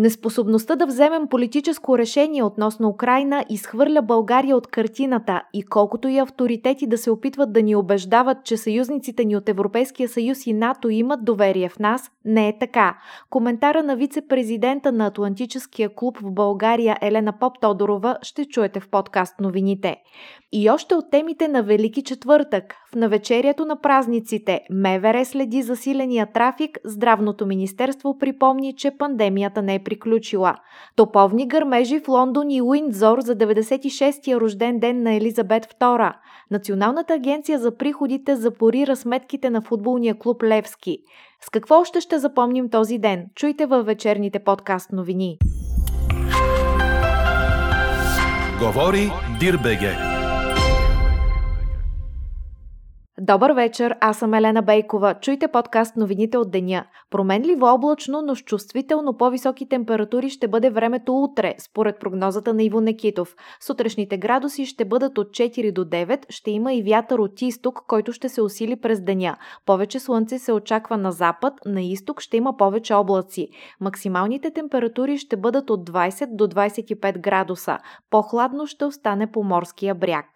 Неспособността да вземем политическо решение относно Украина изхвърля България от картината и колкото и авторитети да се опитват да ни убеждават, че съюзниците ни от Европейския съюз и НАТО имат доверие в нас, не е така. Коментара на вице-президента на Атлантическия клуб в България Елена Поп-Тодорова ще чуете в подкаст новините. И още от темите на Велики четвъртък. В навечерието на празниците МВР следи засиления трафик, Здравното министерство припомни, че пандемията не е приключила. Топовни гърмежи в Лондон и Уиндзор за 96-я рожден ден на Елизабет II. Националната агенция за приходите запорира сметките на футболния клуб Левски. С какво още ще запомним този ден? Чуйте във вечерните подкаст новини. Говори Дирбеге. Добър вечер, аз съм Елена Бейкова. Чуйте подкаст новините от деня. Променливо облачно, но с чувствително по-високи температури ще бъде времето утре, според прогнозата на Иво Некитов. Сутрешните градуси ще бъдат от 4 до 9, ще има и вятър от изток, който ще се усили през деня. Повече слънце се очаква на запад, на изток ще има повече облаци. Максималните температури ще бъдат от 20 до 25 градуса. По-хладно ще остане по морския бряг.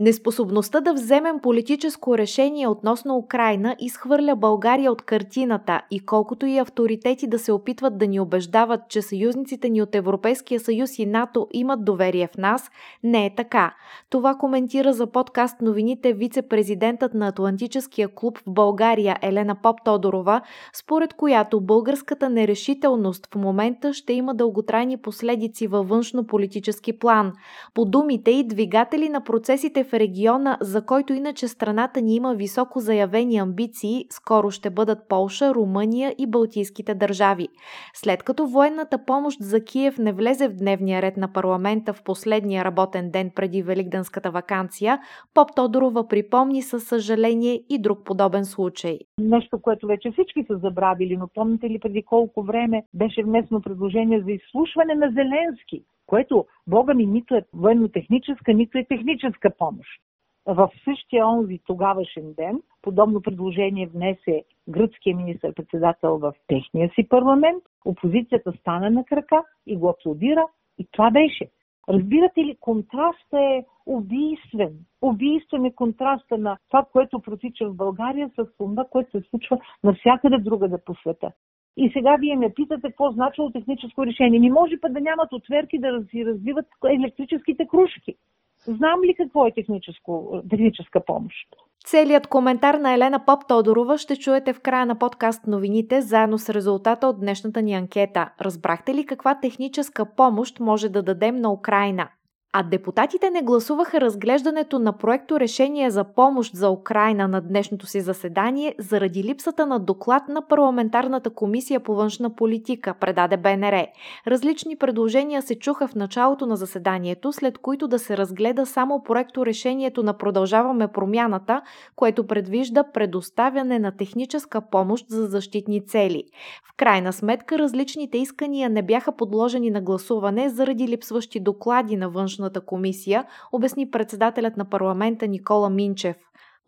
Неспособността да вземем политическо решение относно Украина изхвърля България от картината и колкото и авторитети да се опитват да ни убеждават, че съюзниците ни от Европейския съюз и НАТО имат доверие в нас, не е така. Това коментира за подкаст новините вице-президентът на Атлантическия клуб в България Елена Поп-Тодорова, според която българската нерешителност в момента ще има дълготрайни последици във външно-политически план. По думите и двигатели на процесите в региона, за който иначе страната ни има високо заявени амбиции, скоро ще бъдат Полша, Румъния и Балтийските държави. След като военната помощ за Киев не влезе в дневния ред на парламента в последния работен ден преди Великденската вакансия, Поп Тодорова припомни със съжаление и друг подобен случай. Нещо, което вече всички са забравили, но помните ли преди колко време беше внесено предложение за изслушване на Зеленски? Което, Бога ми, нито е военно-техническа, нито е техническа помощ. В същия онзи тогавашен ден подобно предложение внесе гръцкия министр-председател в техния си парламент, опозицията стана на крака и го аплодира и това беше. Разбирате ли, контрастът е убийствен. Убийствен е контраста на това, което протича в България с това, което се случва навсякъде другаде по света. И сега вие ме питате какво значило техническо решение. Ми може път да нямат отверки да си развиват електрическите кружки. Знам ли какво е техническа помощ? Целият коментар на Елена Поп Тодорова ще чуете в края на подкаст новините, заедно с резултата от днешната ни анкета. Разбрахте ли каква техническа помощ може да дадем на Украина? А депутатите не гласуваха разглеждането на проекто решение за помощ за Украина на днешното си заседание заради липсата на доклад на парламентарната комисия по външна политика, предаде БНР. Различни предложения се чуха в началото на заседанието, след които да се разгледа само проекто решението на Продължаваме промяната, което предвижда предоставяне на техническа помощ за защитни цели. В крайна сметка различните искания не бяха подложени на гласуване заради липсващи доклади на външна Конституционната комисия, обясни председателят на парламента Никола Минчев.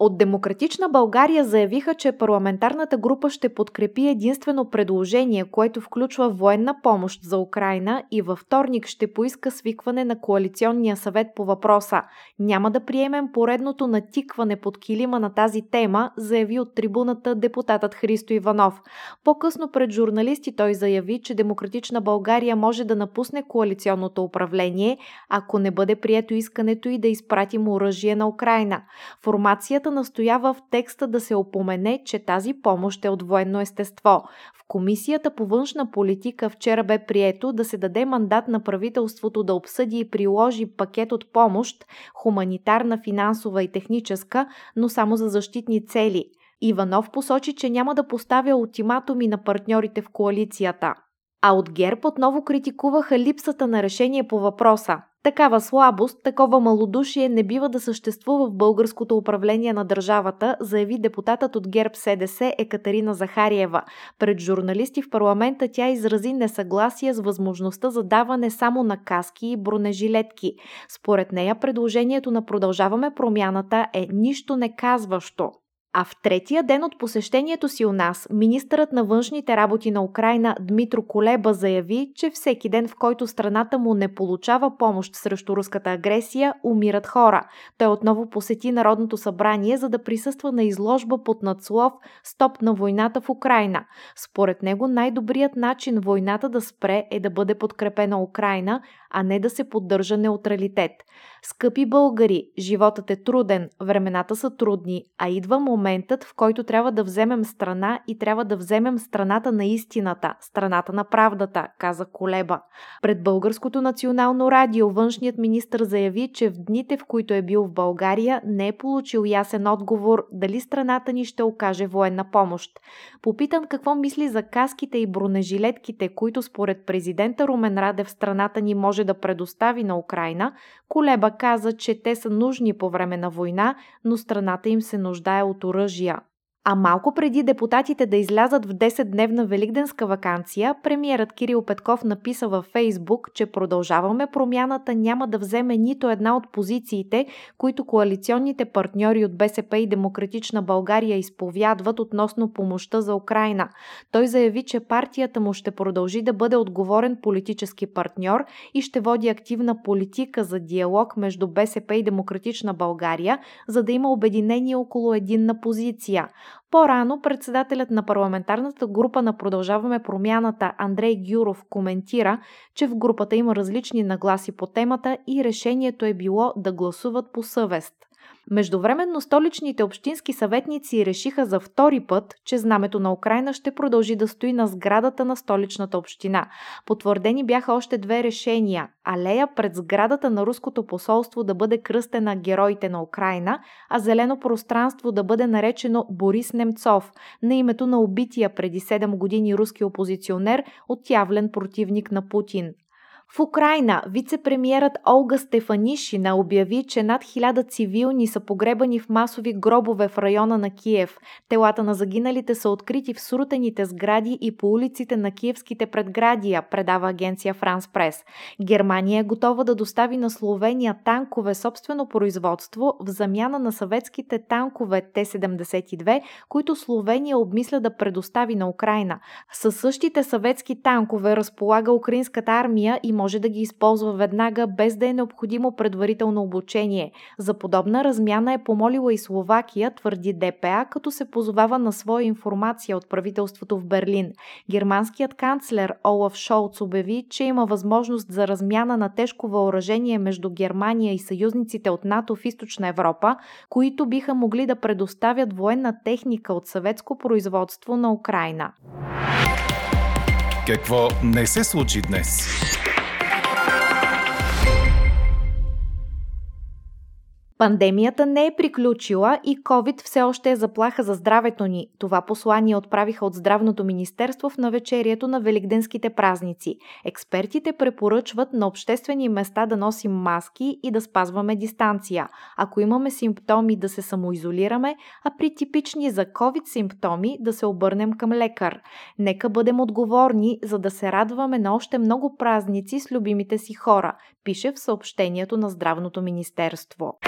От Демократична България заявиха, че парламентарната група ще подкрепи единствено предложение, което включва военна помощ за Украина и във вторник ще поиска свикване на коалиционния съвет по въпроса. Няма да приемем поредното натикване под килима на тази тема, заяви от трибуната депутатът Христо Иванов. По-късно пред журналисти той заяви, че Демократична България може да напусне коалиционното управление, ако не бъде прието искането и да изпратим оръжие на Украина. Формацията Комисията настоява в текста да се опомене, че тази помощ е от военно естество. В Комисията по външна политика вчера бе прието да се даде мандат на правителството да обсъди и приложи пакет от помощ, хуманитарна, финансова и техническа, но само за защитни цели. Иванов посочи, че няма да поставя ултиматуми на партньорите в коалицията. А от ГЕРБ отново критикуваха липсата на решение по въпроса. Такава слабост, такова малодушие не бива да съществува в българското управление на държавата, заяви депутатът от ГЕРБ СДС Екатерина Захариева. Пред журналисти в парламента тя изрази несъгласие с възможността за даване само на каски и бронежилетки. Според нея предложението на Продължаваме промяната е нищо не казващо. А в третия ден от посещението си у нас, министърът на външните работи на Украина Дмитро Колеба заяви, че всеки ден, в който страната му не получава помощ срещу руската агресия, умират хора. Той отново посети Народното събрание, за да присъства на изложба под надслов «Стоп на войната в Украина». Според него най-добрият начин войната да спре е да бъде подкрепена Украина, а не да се поддържа неутралитет. Скъпи българи, животът е труден, времената са трудни, а идва моментът, в който трябва да вземем страна и трябва да вземем страната на истината, страната на правдата, каза Колеба. Пред Българското национално радио външният министр заяви, че в дните, в които е бил в България, не е получил ясен отговор дали страната ни ще окаже военна помощ. Попитан какво мисли за каските и бронежилетките, които според президента Румен Радев страната ни може да предостави на Украина, Колеба каза, че те са нужни по време на война, но страната им се нуждае от оръжия. А малко преди депутатите да излязат в 10-дневна великденска вакансия, премиерът Кирил Петков написа във Фейсбук, че продължаваме промяната няма да вземе нито една от позициите, които коалиционните партньори от БСП и Демократична България изповядват относно помощта за Украина. Той заяви, че партията му ще продължи да бъде отговорен политически партньор и ще води активна политика за диалог между БСП и Демократична България, за да има обединение около единна позиция. По-рано председателят на парламентарната група на Продължаваме промяната Андрей Гюров коментира, че в групата има различни нагласи по темата и решението е било да гласуват по съвест. Междувременно столичните общински съветници решиха за втори път, че знамето на Украина ще продължи да стои на сградата на столичната община. Потвърдени бяха още две решения – алея пред сградата на руското посолство да бъде кръстена героите на Украина, а зелено пространство да бъде наречено Борис Немцов, на името на убития преди 7 години руски опозиционер, отявлен противник на Путин. В Украина вице-премьерът Олга Стефанишина обяви, че над хиляда цивилни са погребани в масови гробове в района на Киев. Телата на загиналите са открити в срутените сгради и по улиците на киевските предградия, предава агенция Франс Прес. Германия е готова да достави на Словения танкове собствено производство в замяна на съветските танкове Т-72, които Словения обмисля да предостави на Украина. Със същите съветски танкове разполага украинската армия и може да ги използва веднага, без да е необходимо предварително обучение. За подобна размяна е помолила и Словакия, твърди ДПА, като се позовава на своя информация от правителството в Берлин. Германският канцлер Олаф Шолц обяви, че има възможност за размяна на тежко въоръжение между Германия и съюзниците от НАТО в Източна Европа, които биха могли да предоставят военна техника от съветско производство на Украина. Какво не се случи днес? Пандемията не е приключила и COVID все още е заплаха за здравето ни. Това послание отправиха от Здравното министерство в навечерието на Великденските празници. Експертите препоръчват на обществени места да носим маски и да спазваме дистанция. Ако имаме симптоми да се самоизолираме, а при типични за COVID симптоми да се обърнем към лекар. Нека бъдем отговорни, за да се радваме на още много празници с любимите си хора, пише в съобщението на Здравното министерство.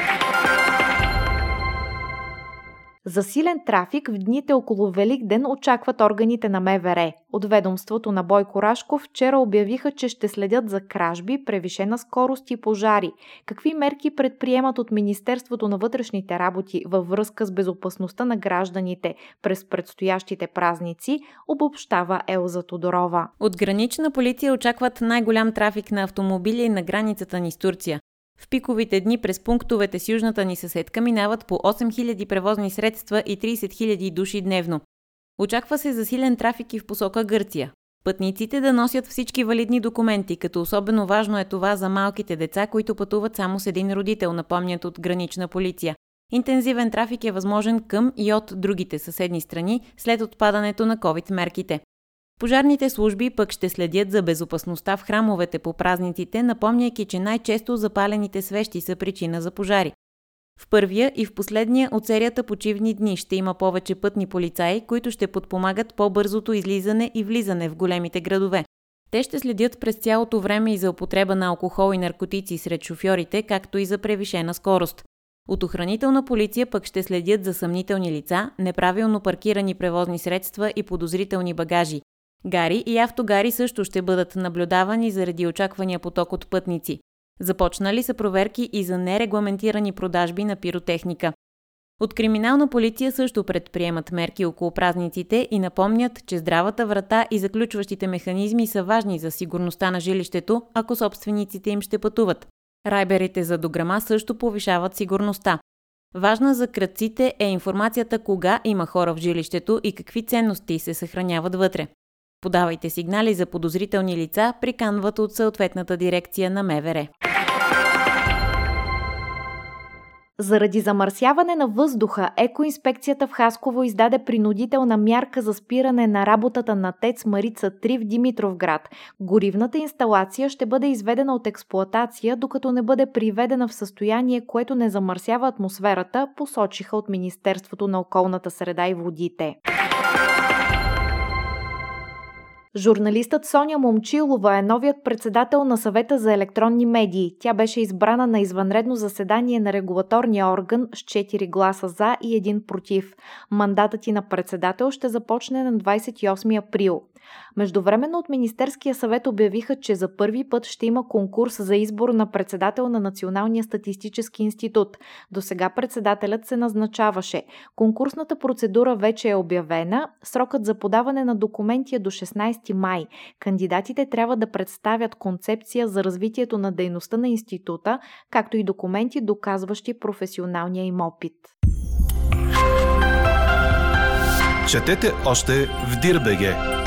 Засилен трафик в дните около Велик ден очакват органите на МВР. От ведомството на Бойко Рашков вчера обявиха, че ще следят за кражби, превишена скорост и пожари. Какви мерки предприемат от Министерството на вътрешните работи във връзка с безопасността на гражданите през предстоящите празници, обобщава Елза Тодорова. От гранична полиция очакват най-голям трафик на автомобили на границата ни с Турция. В пиковите дни през пунктовете с южната ни съседка минават по 8000 превозни средства и 30 000 души дневно. Очаква се засилен трафик и в посока Гърция. Пътниците да носят всички валидни документи, като особено важно е това за малките деца, които пътуват само с един родител, напомнят от гранична полиция. Интензивен трафик е възможен към и от другите съседни страни след отпадането на COVID-мерките. Пожарните служби пък ще следят за безопасността в храмовете по празниците, напомняйки, че най-често запалените свещи са причина за пожари. В първия и в последния от серията почивни дни ще има повече пътни полицаи, които ще подпомагат по-бързото излизане и влизане в големите градове. Те ще следят през цялото време и за употреба на алкохол и наркотици сред шофьорите, както и за превишена скорост. От охранителна полиция пък ще следят за съмнителни лица, неправилно паркирани превозни средства и подозрителни багажи. Гари и автогари също ще бъдат наблюдавани заради очаквания поток от пътници. Започнали са проверки и за нерегламентирани продажби на пиротехника. От криминална полиция също предприемат мерки около празниците и напомнят, че здравата врата и заключващите механизми са важни за сигурността на жилището, ако собствениците им ще пътуват. Райберите за дограма също повишават сигурността. Важна за кръците е информацията кога има хора в жилището и какви ценности се съхраняват вътре. Подавайте сигнали за подозрителни лица, приканват от съответната дирекция на МВР. Заради замърсяване на въздуха, екоинспекцията в Хасково издаде принудителна мярка за спиране на работата на ТЕЦ Марица 3 в Димитровград. Горивната инсталация ще бъде изведена от експлоатация, докато не бъде приведена в състояние, което не замърсява атмосферата, посочиха от Министерството на околната среда и водите. Журналистът Соня Момчилова е новият председател на съвета за електронни медии. Тя беше избрана на извънредно заседание на регулаторния орган с 4 гласа за и 1 против. Мандатът и на председател ще започне на 28 април. Междувременно от Министерския съвет обявиха, че за първи път ще има конкурс за избор на председател на Националния статистически институт. До сега председателят се назначаваше. Конкурсната процедура вече е обявена. Срокът за подаване на документи е до 16 май. Кандидатите трябва да представят концепция за развитието на дейността на института, както и документи, доказващи професионалния им опит. Четете още в Дирбеге!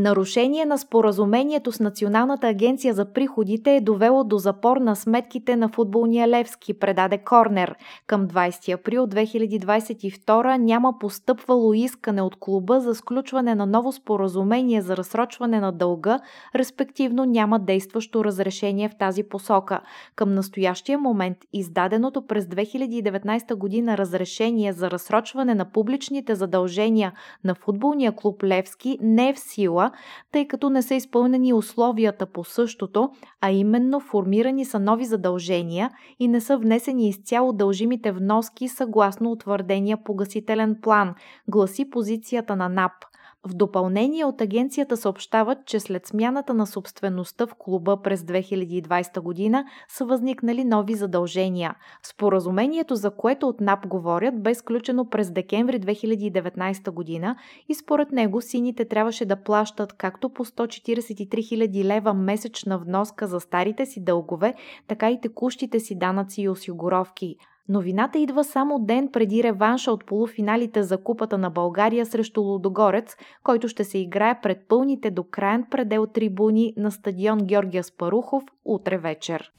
Нарушение на споразумението с Националната агенция за приходите е довело до запор на сметките на футболния Левски, предаде Корнер. Към 20 април 2022 няма постъпвало искане от клуба за сключване на ново споразумение за разсрочване на дълга, респективно няма действащо разрешение в тази посока. Към настоящия момент издаденото през 2019 година разрешение за разсрочване на публичните задължения на футболния клуб Левски не е в сила тъй като не са изпълнени условията по същото, а именно формирани са нови задължения и не са внесени изцяло дължимите вноски съгласно утвърдения погасителен план, гласи позицията на НАП – в допълнение от агенцията съобщават, че след смяната на собствеността в клуба през 2020 година са възникнали нови задължения. Споразумението, за което от НАП говорят, бе сключено през декември 2019 година и според него сините трябваше да плащат както по 143 000 лева месечна вноска за старите си дългове, така и текущите си данъци и осигуровки. Новината идва само ден преди реванша от полуфиналите за Купата на България срещу Лудогорец, който ще се играе пред пълните до краен предел трибуни на стадион Георгия Спарухов утре вечер.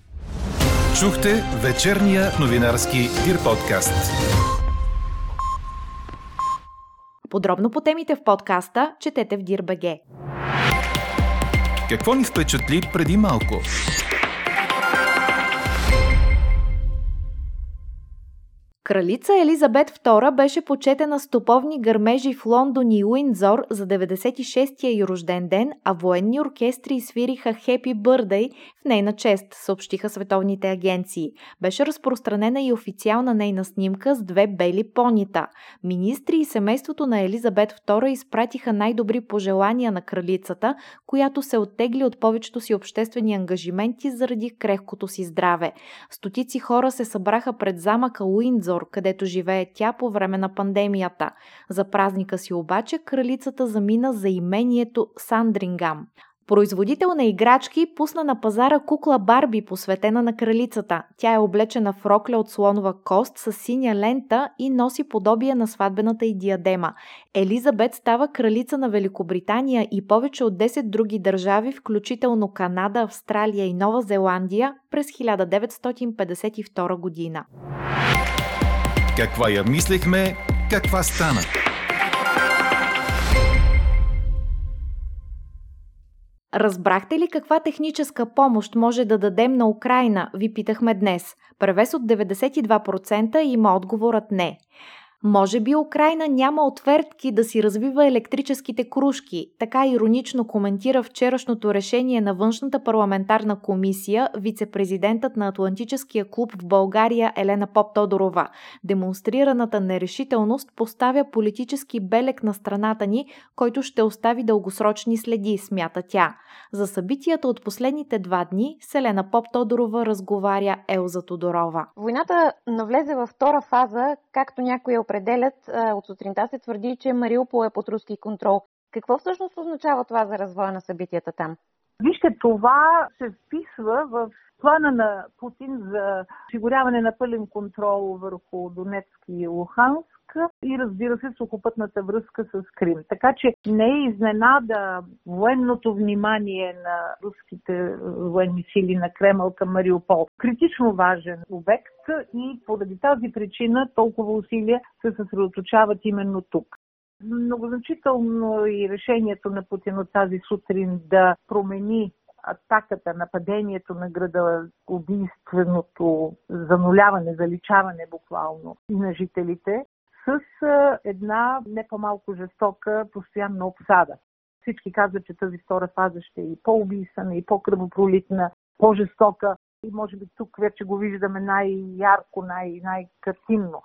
Чухте вечерния новинарски Дир подкаст. Подробно по темите в подкаста четете в Дирбеге. Какво ни впечатли преди малко? Кралица Елизабет II беше почетена с топовни гърмежи в Лондон и Уиндзор за 96-я й рожден ден, а военни оркестри свириха Happy Birthday в нейна чест, съобщиха световните агенции. Беше разпространена и официална нейна снимка с две бели понита. Министри и семейството на Елизабет II изпратиха най-добри пожелания на кралицата, която се оттегли от повечето си обществени ангажименти заради крехкото си здраве. Стотици хора се събраха пред замъка Уиндзор Уиндзор, където живее тя по време на пандемията. За празника си обаче кралицата замина за имението Сандрингам. Производител на играчки пусна на пазара кукла Барби, посветена на кралицата. Тя е облечена в рокля от слонова кост с синя лента и носи подобие на сватбената и диадема. Елизабет става кралица на Великобритания и повече от 10 други държави, включително Канада, Австралия и Нова Зеландия през 1952 година. Каква я мислехме, каква стана. Разбрахте ли каква техническа помощ може да дадем на Украина, ви питахме днес. Превес от 92% има отговорът не. Може би Украина няма отвертки да си развива електрическите кружки, така иронично коментира вчерашното решение на външната парламентарна комисия вице-президентът на Атлантическия клуб в България Елена Поп-Тодорова. Демонстрираната нерешителност поставя политически белек на страната ни, който ще остави дългосрочни следи, смята тя. За събитията от последните два дни с Елена Поп-Тодорова разговаря Елза Тодорова. Войната навлезе във втора фаза, както някои определят. От сутринта се твърди, че Мариупол е под руски контрол. Какво всъщност означава това за развоя на събитията там? Вижте, това се вписва в плана на Путин за осигуряване на пълен контрол върху Донецки и Луханск и разбира се сухопътната връзка с Крим. Така че не е изненада военното внимание на руските военни сили на Кремъл към Мариупол. Критично важен обект и поради тази причина толкова усилия се съсредоточават именно тук. Многозначително и решението на Путин от тази сутрин да промени атаката, нападението на града, убийственото зануляване, заличаване буквално и на жителите, с една не по-малко жестока постоянна обсада. Всички казват, че тази втора фаза ще е и по-убийствена, и по-кръвопролитна, по-жестока. И може би тук вече го виждаме най-ярко, най- най-картинно.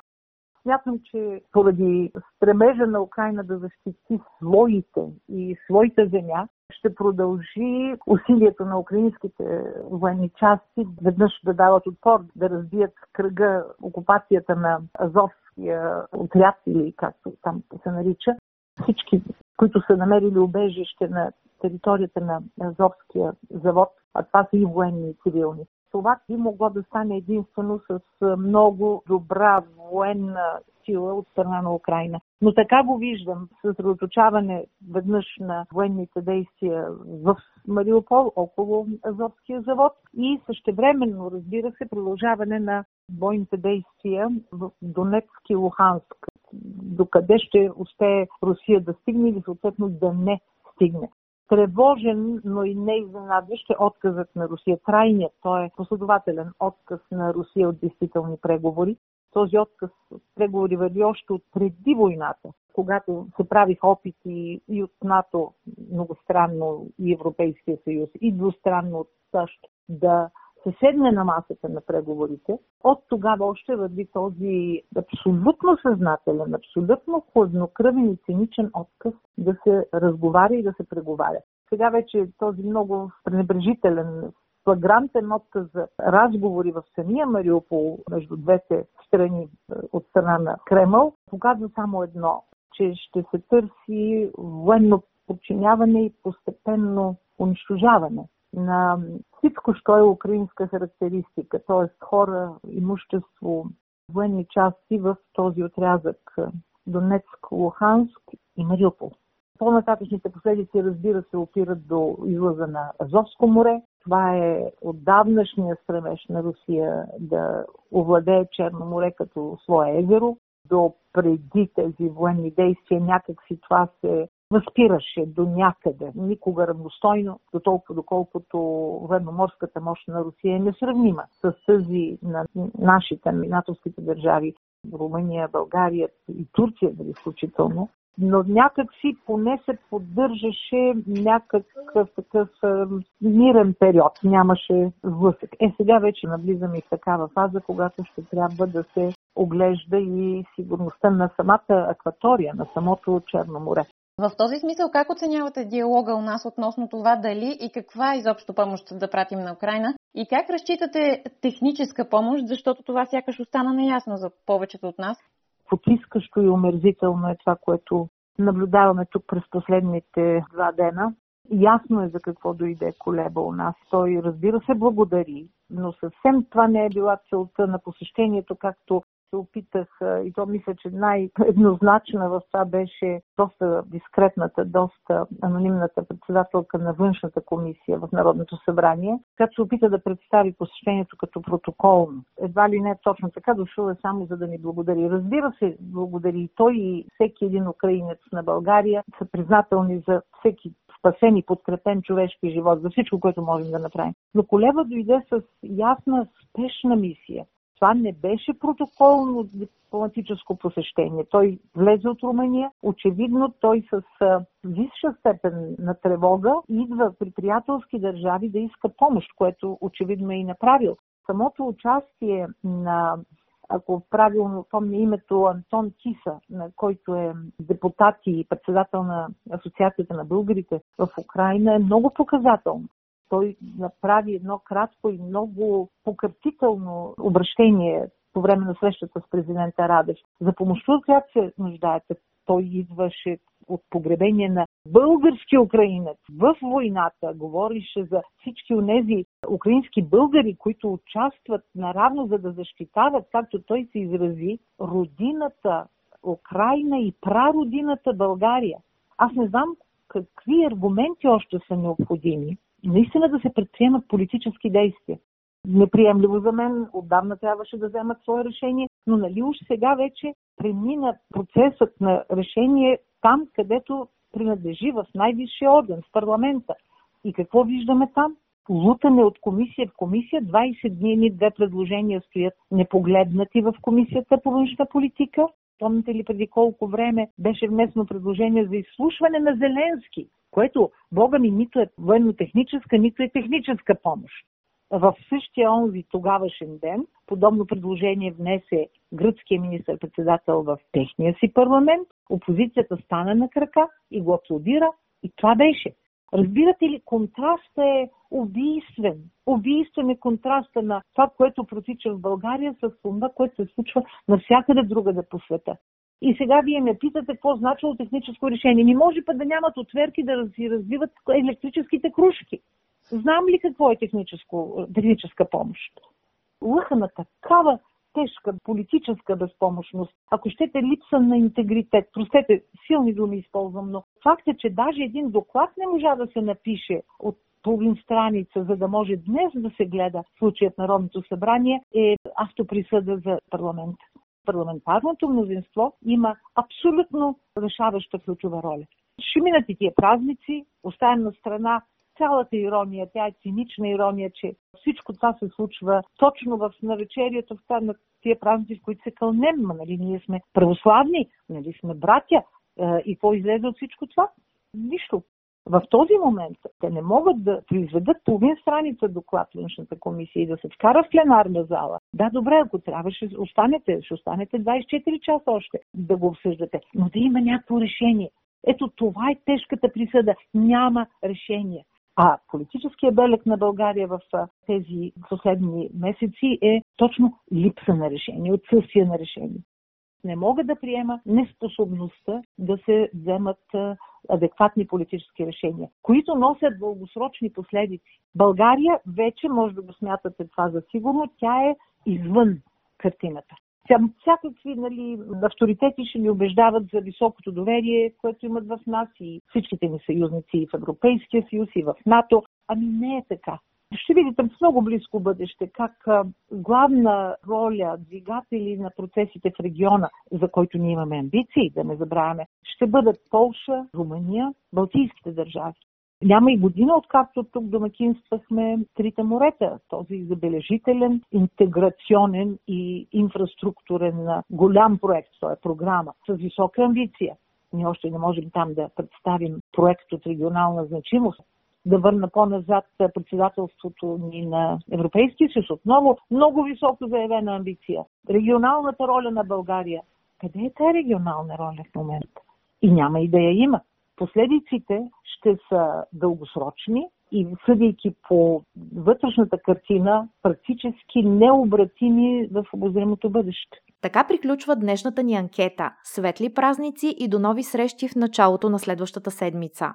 Смятам, че поради стремежа на Украина да защити своите и своята земя, ще продължи усилието на украинските военни части веднъж да дават отпор, да разбият кръга окупацията на Азовския отряд или както там се нарича. Всички, които са намерили убежище на територията на Азовския завод, а това са и военни и цивилни. Това би могло да стане единствено с много добра военна сила от страна на Украина. Но така го виждам, съсредоточаване веднъж на военните действия в Мариупол, около Азовския завод и същевременно, разбира се, продължаване на бойните действия в Донецк и Луханск. Докъде ще успее Русия да стигне или съответно да не стигне. Тревожен, но и не изненадващ е отказът на Русия. Трайният, той е последователен отказ на Русия от действителни преговори. Този отказ от преговори върви още от преди войната, когато се правиха опити и от НАТО многостранно и Европейския съюз, и двустранно от САЩ да се седне на масата на преговорите, от тогава още върви този абсолютно съзнателен, абсолютно хладнокръвен и циничен отказ да се разговаря и да се преговаря. Сега вече този много пренебрежителен флагрантен отказ за разговори в самия Мариупол между двете страни е, от страна на Кремъл показва само едно, че ще се търси военно подчиняване и постепенно унищожаване на всичко, що е украинска характеристика, т.е. хора, имущество, военни части в този отрязък е, Донецк, Луханск и Мариупол. По-нататъчните последици, разбира се, опират до излъза на Азовско море. Това е отдавнашния стремеж на Русия да овладее Черно море като свое езеро. До преди тези военни действия някакси това се възпираше до някъде, никога равностойно, до толкова доколкото военноморската мощ на Русия е несравнима с тази на нашите натовските държави, Румъния, България и Турция, дали включително но някак си поне се поддържаше някакъв такъв мирен период, нямаше сблъсък. Е, сега вече навлизаме и в такава фаза, когато ще трябва да се оглежда и сигурността на самата акватория, на самото Черно море. В този смисъл, как оценявате диалога у нас относно това дали и каква изобщо помощ да пратим на Украина? И как разчитате техническа помощ, защото това сякаш остана неясно за повечето от нас? потискащо и омерзително е това, което наблюдаваме тук през последните два дена. Ясно е за какво дойде колеба у нас. Той, разбира се, благодари, но съвсем това не е била целта на посещението, както се опитах и то мисля, че най-еднозначна в това беше доста дискретната, доста анонимната председателка на външната комисия в Народното събрание, която се опита да представи посещението като протоколно. Едва ли не точно така, дошъл е само за да ни благодари. Разбира се, благодари и той и всеки един украинец на България са признателни за всеки спасен и подкрепен човешки живот, за всичко, което можем да направим. Но Колева дойде с ясна, спешна мисия. Това не беше протоколно дипломатическо посещение. Той влезе от Румъния. Очевидно той с висша степен на тревога идва при приятелски държави да иска помощ, което очевидно е и направил. Самото участие на ако правилно помня името Антон Киса, на който е депутат и председател на Асоциацията на българите в Украина, е много показателно. Той направи едно кратко и много покъртително обращение по време на срещата с президента Радев. За помощта, от която се нуждаете, той идваше от погребение на български украинец в войната. Говорише за всички от тези украински българи, които участват наравно, за да защитават, както той се изрази, родината Украина и прародината България. Аз не знам какви аргументи още са необходими, наистина да се предприемат политически действия. Неприемливо за мен, отдавна трябваше да вземат свое решение, но нали уж сега вече премина процесът на решение там, където принадлежи в най-висшия орган, в парламента. И какво виждаме там? Лутане от комисия в комисия. 20 дни ни две предложения стоят непогледнати в комисията по външна политика. Помните ли преди колко време беше внесено предложение за изслушване на Зеленски, което, бога ми, нито е военно-техническа, нито е техническа помощ. В същия онзи тогавашен ден подобно предложение внесе гръцкия министр-председател в техния си парламент, опозицията стана на крака и го аплодира и това беше. Разбирате ли, контрастът е убийствен. Убийствен е контраста на това, което протича в България с това, което се случва навсякъде другаде по света. И сега вие ме питате какво значило техническо решение. Не може път да нямат отверки да си развиват електрическите кружки. Знам ли какво е техническа помощ? Лъха на такава тежка политическа безпомощност, ако щете липса на интегритет. Простете, силни думи използвам, но факт е, че даже един доклад не можа да се напише от половин страница, за да може днес да се гледа случаят Народното събрание, е автоприсъда за парламент. Парламентарното мнозинство има абсолютно решаваща ключова роля. Ще минат и тия празници, оставим на страна цялата ирония, тя е цинична ирония, че всичко това се случва точно в навечерието в на тия празници, в които се кълнем. Ма, нали, ние сме православни, нали, сме братя. Е, и какво излезе от всичко това? Нищо. В този момент те не могат да произведат половин страница доклад външната комисия и да се вкара в пленарна зала. Да, добре, ако трябва, ще останете, ще останете 24 часа още да го обсъждате, но да има някакво решение. Ето това е тежката присъда. Няма решение. А политическия белег на България в тези последни месеци е точно липса на решение, отсъствие на решение. Не мога да приема неспособността да се вземат адекватни политически решения, които носят дългосрочни последици. България вече, може да го смятате това за сигурно, тя е извън картината. Всякакви нали, авторитети ще ни убеждават за високото доверие, което имат в нас и всичките ни съюзници и в Европейския съюз, и в НАТО. Ами не е така. Ще видите в много близко бъдеще как главна роля, двигатели на процесите в региона, за който ние имаме амбиции, да не забравяме, ще бъдат Полша, Румъния, Балтийските държави. Няма и година, откакто тук домакинствахме Трите морета. Този забележителен, интеграционен и инфраструктурен голям проект. Това е програма с висока амбиция. Ние още не можем там да представим проект от регионална значимост. Да върна по-назад председателството ни на Европейския съюз. Отново много високо заявена амбиция. Регионалната роля на България. Къде е тази регионална роля в момента? И няма и да я има. Последиците ще са дългосрочни и съдейки по вътрешната картина, практически необратими в обозримото бъдеще. Така приключва днешната ни анкета. Светли празници и до нови срещи в началото на следващата седмица.